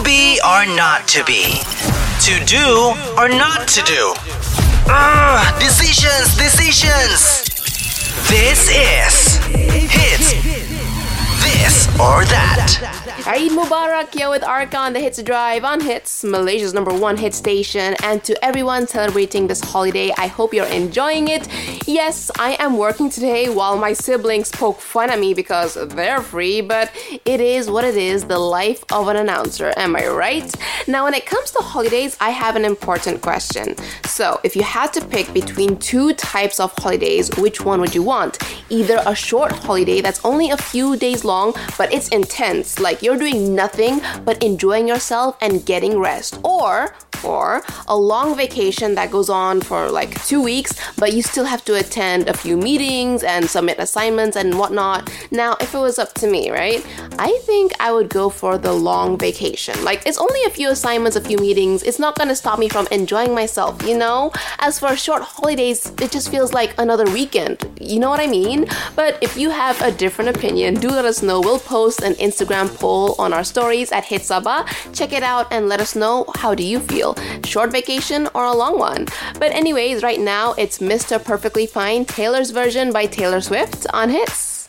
To be or not to be? To do or not to do? Ugh, decisions, decisions! This is Hitz This or That. Eid Mubarak here with Arkan, the Hitz Drive on Hitz, Malaysia's number one hit station. And to everyone celebrating this holiday, I hope you're enjoying it. Yes, I am working today while my siblings poke fun at me because they're free, but it is what it is the life of an announcer, am I right? Now, when it comes to holidays, I have an important question. So, if you had to pick between two types of holidays, which one would you want? Either a short holiday that's only a few days long, but it's intense, like you're doing nothing but enjoying yourself and getting rest, or or a long vacation that goes on for like two weeks, but you still have to attend a few meetings and submit assignments and whatnot. Now, if it was up to me, right, I think I would go for the long vacation. Like, it's only a few assignments, a few meetings. It's not gonna stop me from enjoying myself, you know? As for short holidays, it just feels like another weekend. You know what I mean? But if you have a different opinion, do let us know. We'll post an Instagram poll on our stories at Hitsaba. Check it out and let us know how do you feel? Short vacation or a long one? But anyways, right now it's Mr. Perfectly Fine Taylor's version by Taylor Swift on Hitz.